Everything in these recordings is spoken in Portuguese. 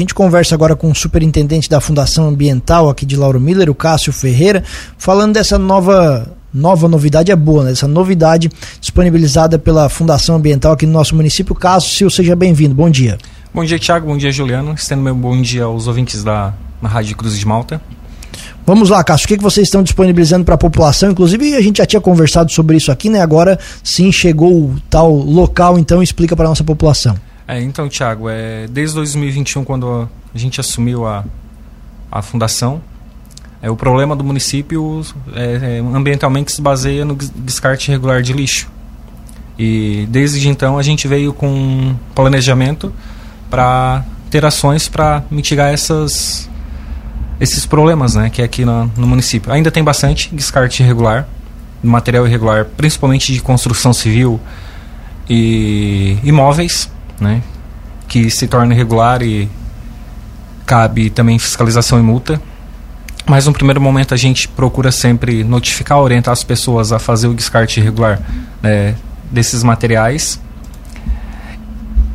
gente conversa agora com o superintendente da Fundação Ambiental aqui de Lauro Miller, o Cássio Ferreira, falando dessa nova nova novidade é boa, né? Essa novidade disponibilizada pela Fundação Ambiental aqui no nosso município. Cássio, seja bem-vindo. Bom dia. Bom dia, Tiago. Bom dia, Juliano. Estendo meu bom dia aos ouvintes da Rádio Cruz de Malta. Vamos lá, Cássio, o que, que vocês estão disponibilizando para a população? Inclusive, a gente já tinha conversado sobre isso aqui, né? Agora sim chegou o tal local, então explica para a nossa população. É, então, Tiago, é, desde 2021, quando a gente assumiu a, a fundação, é, o problema do município é, é, ambientalmente se baseia no descarte irregular de lixo. E desde então a gente veio com um planejamento para ter ações para mitigar essas, esses problemas né, que é aqui no, no município. Ainda tem bastante descarte irregular, material irregular, principalmente de construção civil e imóveis, né, que se torna irregular e cabe também fiscalização e multa. Mas no primeiro momento a gente procura sempre notificar, orientar as pessoas a fazer o descarte irregular né, desses materiais.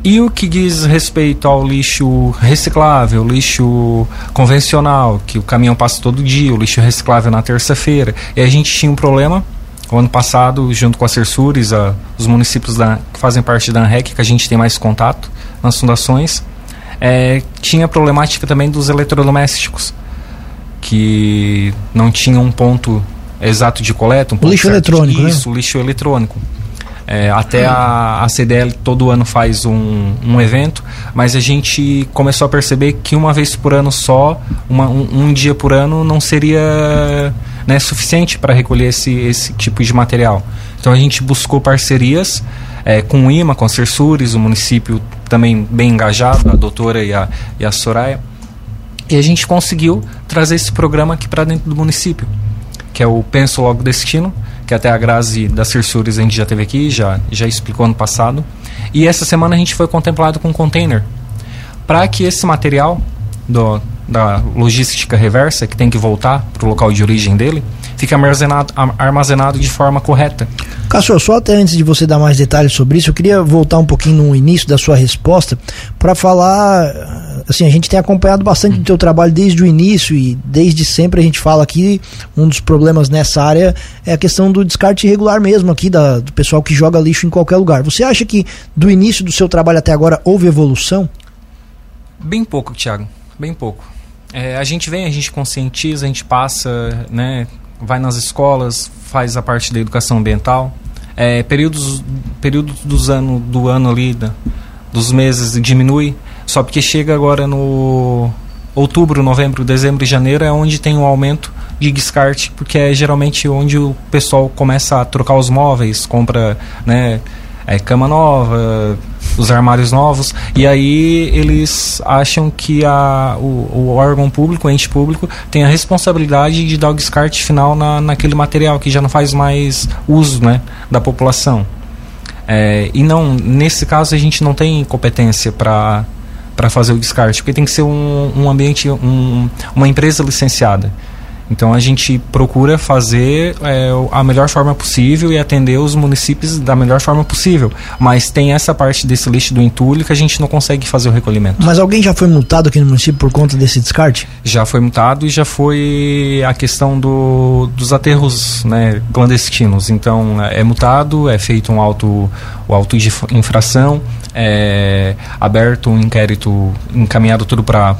E o que diz respeito ao lixo reciclável, lixo convencional, que o caminhão passa todo dia, o lixo reciclável na terça-feira. E a gente tinha um problema o ano passado, junto com a Cersures, a, os municípios da, que fazem parte da ANREC, que a gente tem mais contato nas fundações, é, tinha a problemática também dos eletrodomésticos que não tinha um ponto exato de coleta. Um o lixo eletrônico, né? Isso, né? lixo eletrônico. É, até a, a CDL todo ano faz um, um evento, mas a gente começou a perceber que uma vez por ano só, uma, um, um dia por ano, não seria né, suficiente para recolher esse, esse tipo de material. Então a gente buscou parcerias é, com o IMA, com a Cersures, o município também bem engajado, a doutora e a, e a Soraya e a gente conseguiu trazer esse programa aqui para dentro do município, que é o Penso Logo Destino, que até a Grazi da Cirsures a gente já teve aqui, já, já explicou ano passado. E essa semana a gente foi contemplado com um container para que esse material do, da logística reversa, que tem que voltar para o local de origem dele, fique armazenado, armazenado de forma correta. Cássio, só até antes de você dar mais detalhes sobre isso, eu queria voltar um pouquinho no início da sua resposta para falar, assim, a gente tem acompanhado bastante o teu trabalho desde o início e desde sempre a gente fala aqui, um dos problemas nessa área é a questão do descarte irregular mesmo aqui, da, do pessoal que joga lixo em qualquer lugar. Você acha que do início do seu trabalho até agora houve evolução? Bem pouco, Thiago, bem pouco. É, a gente vem, a gente conscientiza, a gente passa, né, vai nas escolas, faz a parte da educação ambiental. É, períodos períodos dos ano, do ano ali, da, dos meses, diminui. Só porque chega agora no outubro, novembro, dezembro e janeiro é onde tem um aumento de descarte, porque é geralmente onde o pessoal começa a trocar os móveis, compra né, é, cama nova, os armários novos, e aí eles acham que a, o, o, órgão público, o ente público, tem a responsabilidade de dar o descarte final na, naquele material que já não faz mais uso né, da população. É, e não, nesse caso a gente não tem competência para para fazer o descarte, porque tem que ser um, um ambiente, um, uma empresa licenciada. Então a gente procura fazer é, a melhor forma possível e atender os municípios da melhor forma possível. Mas tem essa parte desse lixo do entulho que a gente não consegue fazer o recolhimento. Mas alguém já foi multado aqui no município por conta desse descarte? Já foi multado e já foi a questão do, dos aterros né, clandestinos. Então é multado, é feito um auto, o auto de infração, é aberto um inquérito encaminhado tudo para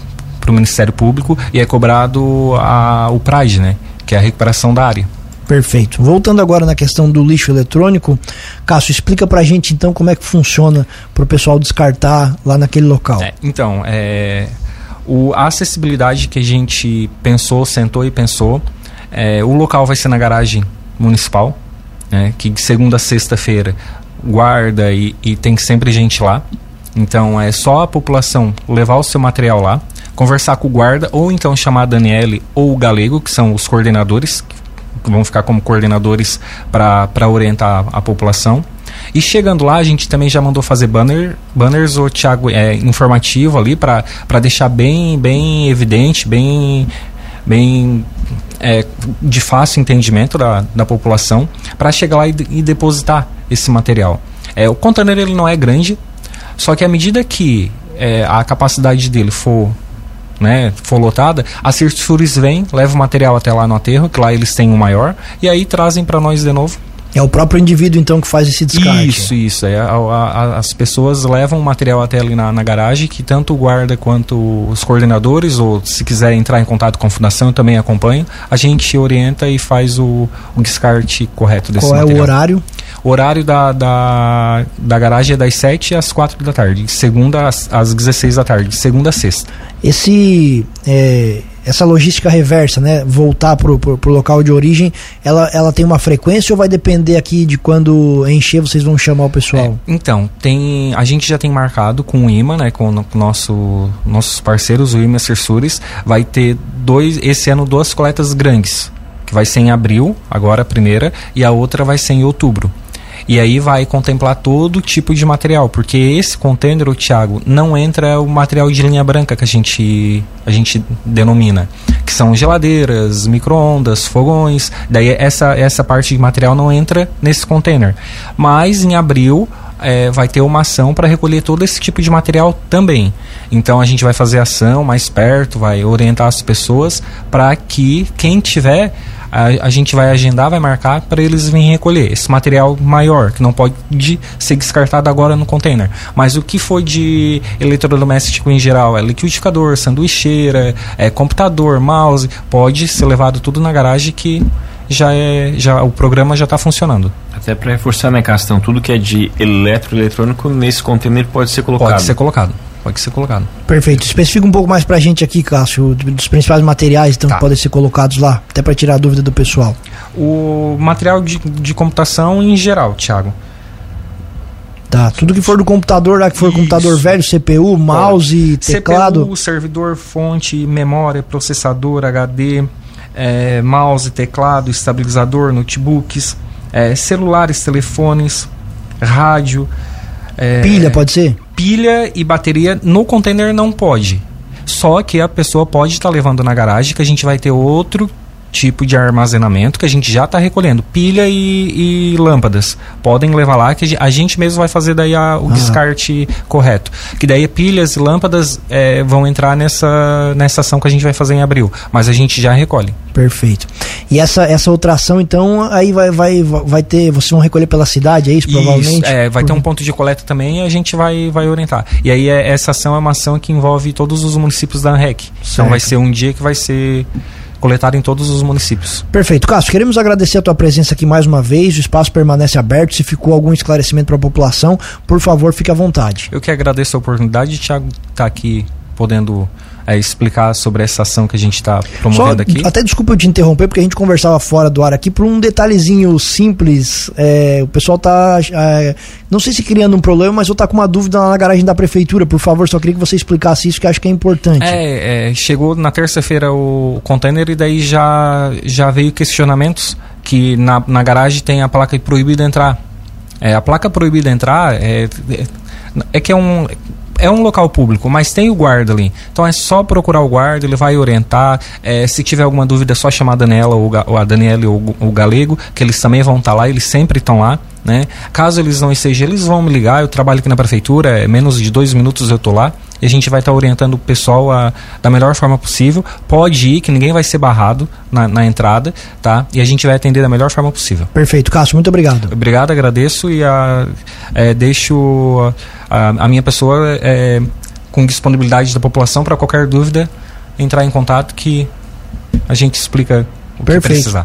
para o Ministério Público e é cobrado a, o PRAD, né? Que é a recuperação da área. Perfeito. Voltando agora na questão do lixo eletrônico, Cássio, explica para a gente então como é que funciona para o pessoal descartar lá naquele local. É, então, é, o, a acessibilidade que a gente pensou, sentou e pensou, é, o local vai ser na garagem municipal, né, que de segunda a sexta-feira guarda e, e tem sempre gente lá. Então é só a população levar o seu material lá conversar com o guarda, ou então chamar a Daniele ou o Galego, que são os coordenadores, que vão ficar como coordenadores para orientar a, população. E chegando lá, a gente também já mandou fazer banner, banners, o Thiago, é, informativo ali, para deixar bem, bem evidente, bem, bem é, de fácil entendimento da, da população, para chegar lá e, e, depositar esse material. É, o container ele não é grande, só que à medida que é, a capacidade dele for né, for lotada, a Cirtures vem, leva o material até lá no aterro, que lá eles têm o maior, e aí trazem para nós de novo é o próprio indivíduo, então, que faz esse descarte. Isso, isso. É, a, a, as pessoas levam o material até ali na, na, garagem, que tanto o guarda quanto os coordenadores, ou se quiser entrar em contato com a fundação, também acompanham. A gente orienta e faz o, o descarte correto desse Qual material. Qual é o horário? O horário da, da, da garagem é das 7 às 4 da tarde, segunda às, às 16 da tarde, segunda a sexta. Esse... É essa logística reversa, né? Voltar pro, pro, pro, local de origem, ela, ela tem uma frequência ou vai depender aqui de quando encher vocês vão chamar o pessoal? É, então, tem a gente já tem marcado com o IMA, né? Com o nosso, nossos parceiros, o IMA Cersures, vai ter dois, esse ano duas coletas grandes, que vai ser em abril, agora a primeira, e a outra vai ser em outubro. E aí vai contemplar todo tipo de material, porque esse container, o Thiago, não entra o material de linha branca que a gente, a gente denomina, que são geladeiras, micro-ondas, fogões. Daí essa, essa parte de material não entra nesse container. Mas em abril é, vai ter uma ação para recolher todo esse tipo de material também. Então a gente vai fazer ação mais perto, vai orientar as pessoas para que quem tiver a, a gente vai agendar, vai marcar para eles virem recolher esse material maior, que não pode ser descartado agora no container. Mas o que foi de eletrodoméstico em geral, é liquidificador, sanduicheira, é computador, mouse, pode ser levado tudo na garagem que já é já o programa já está funcionando. Até para reforçar né, Castão, tudo que é de eletroeletrônico nesse container pode ser colocado. Pode ser colocado pode ser colocado. Perfeito. Especifica um pouco mais pra gente aqui, Cássio, dos principais materiais então, tá. que podem ser colocados lá, até para tirar a dúvida do pessoal. O material de, de computação em geral, Thiago. Tá, tudo que for do computador, lá que for Isso. computador velho, CPU, mouse, Pode. teclado. CPU, servidor, fonte, memória, processador, HD, é, mouse, teclado, estabilizador, notebooks, é, celulares, telefones, rádio. É, Pilha pode ser? pilha e bateria no container não pode. Só que a pessoa pode estar tá levando na garagem que a gente vai ter outro tipo de armazenamento que a gente já está recolhendo. Pilha e, e, lâmpadas. Podem levar lá que a gente mesmo vai fazer daí a, o ah. descarte correto. Que daí pilhas e lâmpadas é, vão entrar nessa, nessa ação que a gente vai fazer em abril. Mas a gente já recolhe. Perfeito. E essa, essa outra ação, então, aí vai, vai, vai ter. Vocês vão recolher pela cidade, é isso, provavelmente? Isso, é, vai ter um ponto de coleta também e a gente vai, vai orientar. E aí é, essa ação é uma ação que envolve todos os municípios da ANREC. Então vai ser um dia que vai ser coletado em todos os municípios. Perfeito. Cássio, queremos agradecer a tua presença aqui mais uma vez. O espaço permanece aberto. Se ficou algum esclarecimento para a população, por favor, fique à vontade. Eu que agradeço a oportunidade de estar tá aqui podendo é, explicar sobre essa ação que a gente está promovendo Só, aqui. Até desculpa eu te interromper, porque a gente conversava fora do ar aqui por um detalhezinho simples. É, o pessoal tá. É, não sei se criando um problema, mas eu tá com uma dúvida lá na garagem da prefeitura. Por favor, só queria que você explicasse isso, que acho que é importante. É, é chegou na terça-feira o container e daí já, já veio questionamentos que na, na garagem tem a placa proibida entrar. É, a placa proibida entrar é, é, é que é um é um local público, mas tem o guarda ali. Então é só procurar o guarda, ele vai orientar. É, se tiver alguma dúvida, é só chamar a Daniela ou, ou a Daniela ou o Galego, que eles também vão estar tá lá, eles sempre estão lá. Né? Caso eles não estejam, eles vão me ligar. Eu trabalho aqui na prefeitura, é menos de dois minutos eu tô lá. E a gente vai estar tá orientando o pessoal a, da melhor forma possível. Pode ir, que ninguém vai ser barrado na, na entrada, tá? E a gente vai atender da melhor forma possível. Perfeito, Cássio, muito obrigado. Obrigado, agradeço e a, é, deixo a, a, minha pessoa é, com disponibilidade da população para qualquer dúvida entrar em contato que a gente explica o Perfeito. que precisar.